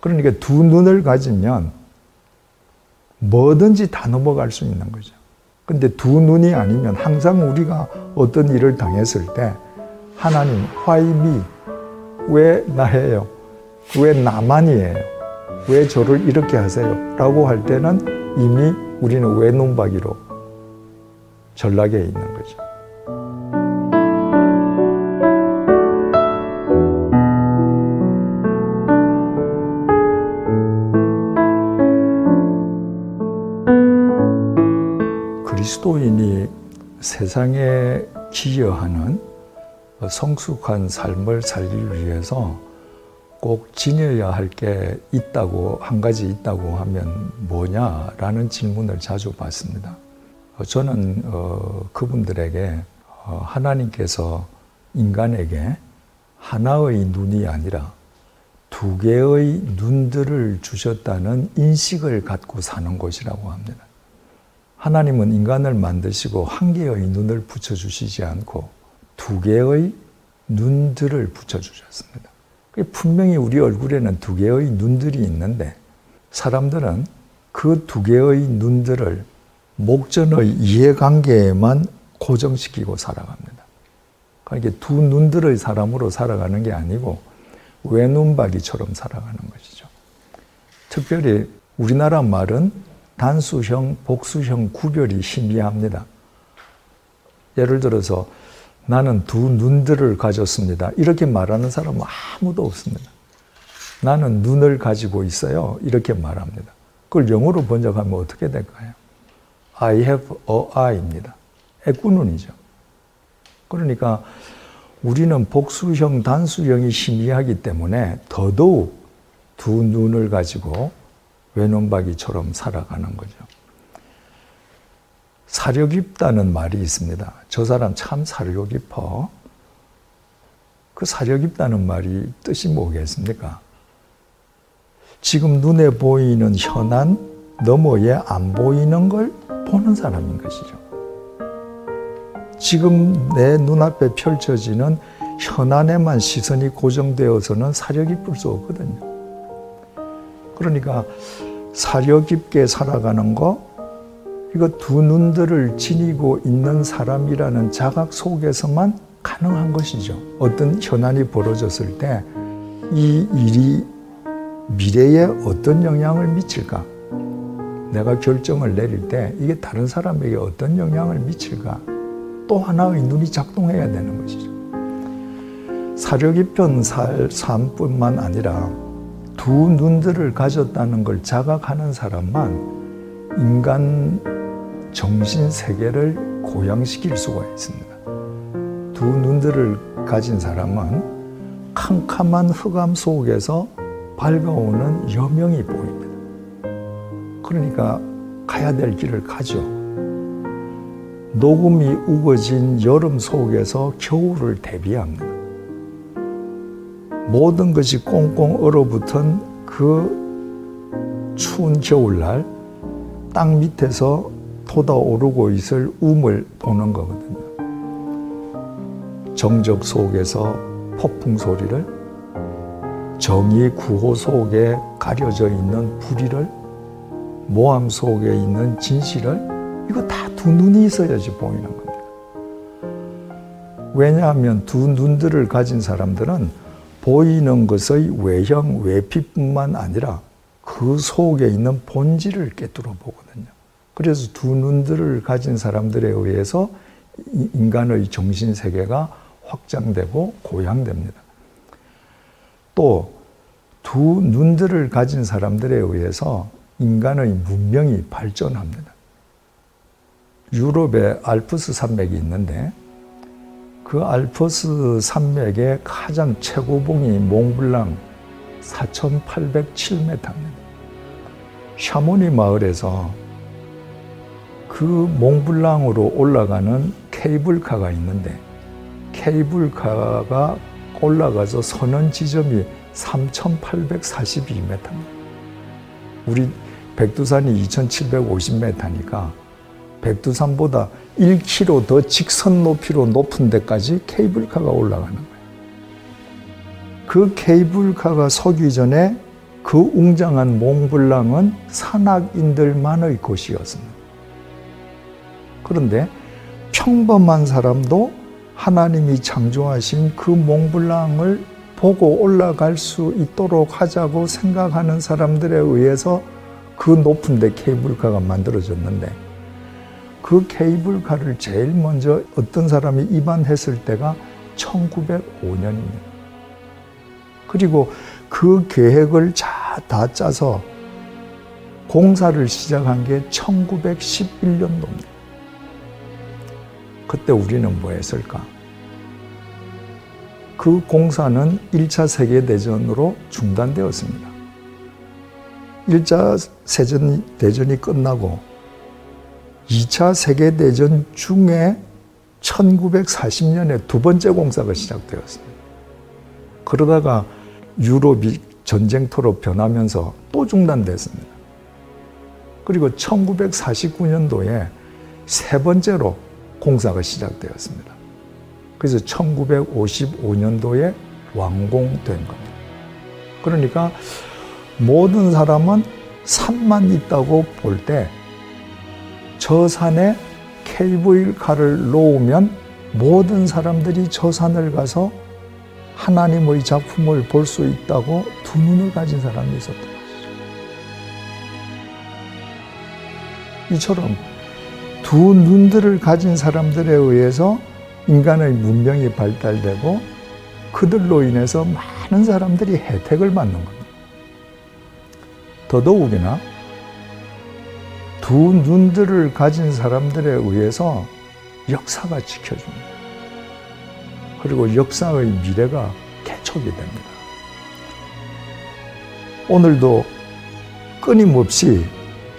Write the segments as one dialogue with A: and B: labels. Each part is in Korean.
A: 그러니까 두 눈을 가지면 뭐든지 다 넘어갈 수 있는 거죠. 근데 두 눈이 아니면 항상 우리가 어떤 일을 당했을 때 하나님, why me? 왜 나예요? 왜 나만이에요? 왜 저를 이렇게 하세요? 라고 할 때는 이미 우리는 외눈박이로 전락에 있는 거죠. 그리스도인이 세상에 기여하는 성숙한 삶을 살기 위해서 꼭 지녀야 할 게 있다고 한 가지 있다고 하면 뭐냐라는 질문을 자주 받습니다. 저는 어, 그분들에게 어, 하나님께서 인간에게 하나의 눈이 아니라 두 개의 눈들을 주셨다는 인식을 갖고 사는 것이라고 합니다. 하나님은 인간을 만드시고 한 개의 눈을 붙여주시지 않고 두 개의 눈들을 붙여주셨습니다. 분명히 우리 얼굴에는 두 개의 눈들이 있는데 사람들은 그 두 개의 눈들을 목전의 이해관계에만 고정시키고 살아갑니다. 그러니까 두 눈들의 사람으로 살아가는 게 아니고 외눈박이처럼 살아가는 것이죠. 특별히 우리나라 말은 단수형, 복수형 구별이 희미합니다. 예를 들어서 나는 두 눈들을 가졌습니다. 이렇게 말하는 사람은 아무도 없습니다. 나는 눈을 가지고 있어요. 이렇게 말합니다. 그걸 영어로 번역하면 어떻게 될까요? I have a eye입니다. 애꾸눈이죠. 그러니까 우리는 복수형, 단수형이 희미하기 때문에 더더욱 두 눈을 가지고 외눈박이처럼 살아가는 거죠. 사려 깊다는 말이 있습니다. 저 사람 참 사려 깊어. 그 사려 깊다는 말이 뜻이 뭐겠습니까? 지금 눈에 보이는 현안 너머에 안 보이는 걸 보는 사람인 것이죠. 지금 내 눈앞에 펼쳐지는 현안에만 시선이 고정되어서는 사려 깊을 수 없거든요. 그러니까 사려 깊게 살아가는 거, 이거 두 눈들을 지니고 있는 사람이라는 자각 속에서만 가능한 것이죠. 어떤 현안이 벌어졌을 때 이 일이 미래에 어떤 영향을 미칠까? 내가 결정을 내릴 때 이게 다른 사람에게 어떤 영향을 미칠까? 또 하나의 눈이 작동해야 되는 것이죠. 사려 깊은 삶뿐만 아니라 두 눈들을 가졌다는 걸 자각하는 사람만 인간 정신 세계를 고양시킬 수가 있습니다. 두 눈들을 가진 사람은 캄캄한 흑암 속에서 밝아오는 여명이 보입니다. 그러니까 가야 될 길을 가죠. 녹음이 우거진 여름 속에서 겨울을 대비합니다. 모든 것이 꽁꽁 얼어붙은 그 추운 겨울날 땅 밑에서 솟아오르고 있을 움을 보는 거거든요. 정적 속에서 폭풍 소리를 정의 구호 속에 가려져 있는 불의를 모함 속에 있는 진실을 이거 다 두 눈이 있어야지 보이는 겁니다. 왜냐하면 두 눈들을 가진 사람들은 보이는 것의 외형, 외피뿐만 아니라 그 속에 있는 본질을 깨뜨려 보거든요. 그래서 두 눈들을 가진 사람들에 의해서 인간의 정신 세계가 확장되고 고양됩니다. 또 두 눈들을 가진 사람들에 의해서 인간의 문명이 발전합니다. 유럽에 알프스 산맥이 있는데 그 알프스 산맥의 가장 최고봉이 몽블랑 4,807m입니다. 샤모니 마을에서 그 몽블랑으로 올라가는 케이블카가 있는데 케이블카가 올라가서 서는 지점이 3,842m입니다. 우리 백두산이 2,750m니까 백두산보다 1km 더 직선 높이로 높은 데까지 케이블카가 올라가는 거예요. 그 케이블카가 서기 전에 그 웅장한 몽블랑은 산악인들만의 곳이었습니다. 그런데 평범한 사람도 하나님이 창조하신 그 몽블랑을 보고 올라갈 수 있도록 하자고 생각하는 사람들에 의해서 그 높은 데 케이블카가 만들어졌는데 그 케이블카를 제일 먼저 어떤 사람이 입안했을 때가 1905년입니다. 그리고 그 계획을 다 짜서 공사를 시작한 게 1911년도입니다. 그때 우리는 뭐 했을까? 그 공사는 1차 세계대전으로 중단되었습니다. 1차 세전 대전이 끝나고 2차 세계대전 중에 1940년에 두 번째 공사가 시작되었습니다. 그러다가 유럽이 전쟁터로 변하면서 또 중단됐습니다. 그리고 1949년도에 세 번째로 공사가 시작되었습니다. 그래서 1955년도에 완공된 겁니다. 그러니까 모든 사람은 산만 있다고 볼때 저 산에 케이블카를 놓으면 모든 사람들이 저 산을 가서 하나님의 작품을 볼 수 있다고 두 눈을 가진 사람이 있었던 것이죠. 이처럼 두 눈들을 가진 사람들에 의해서 인간의 문명이 발달되고 그들로 인해서 많은 사람들이 혜택을 받는 겁니다. 더더욱이나 두 눈들을 가진 사람들에 의해서 역사가 지켜집니다. 그리고 역사의 미래가 개척이 됩니다. 오늘도 끊임없이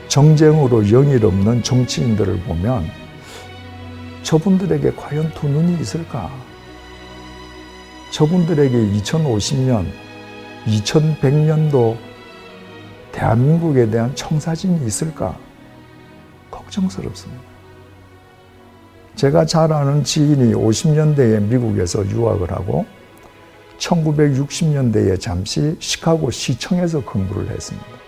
A: 정쟁으로 영일 없는 정치인들을 보면 저분들에게 과연 두 눈이 있을까? 저분들에게 2050년, 2100년도 대한민국에 대한 청사진이 있을까? 걱정스럽습니다. 제가 잘 아는 지인이 50년대에 미국에서 유학을 하고 1960년대에 잠시 시카고 시청에서 근무를 했습니다.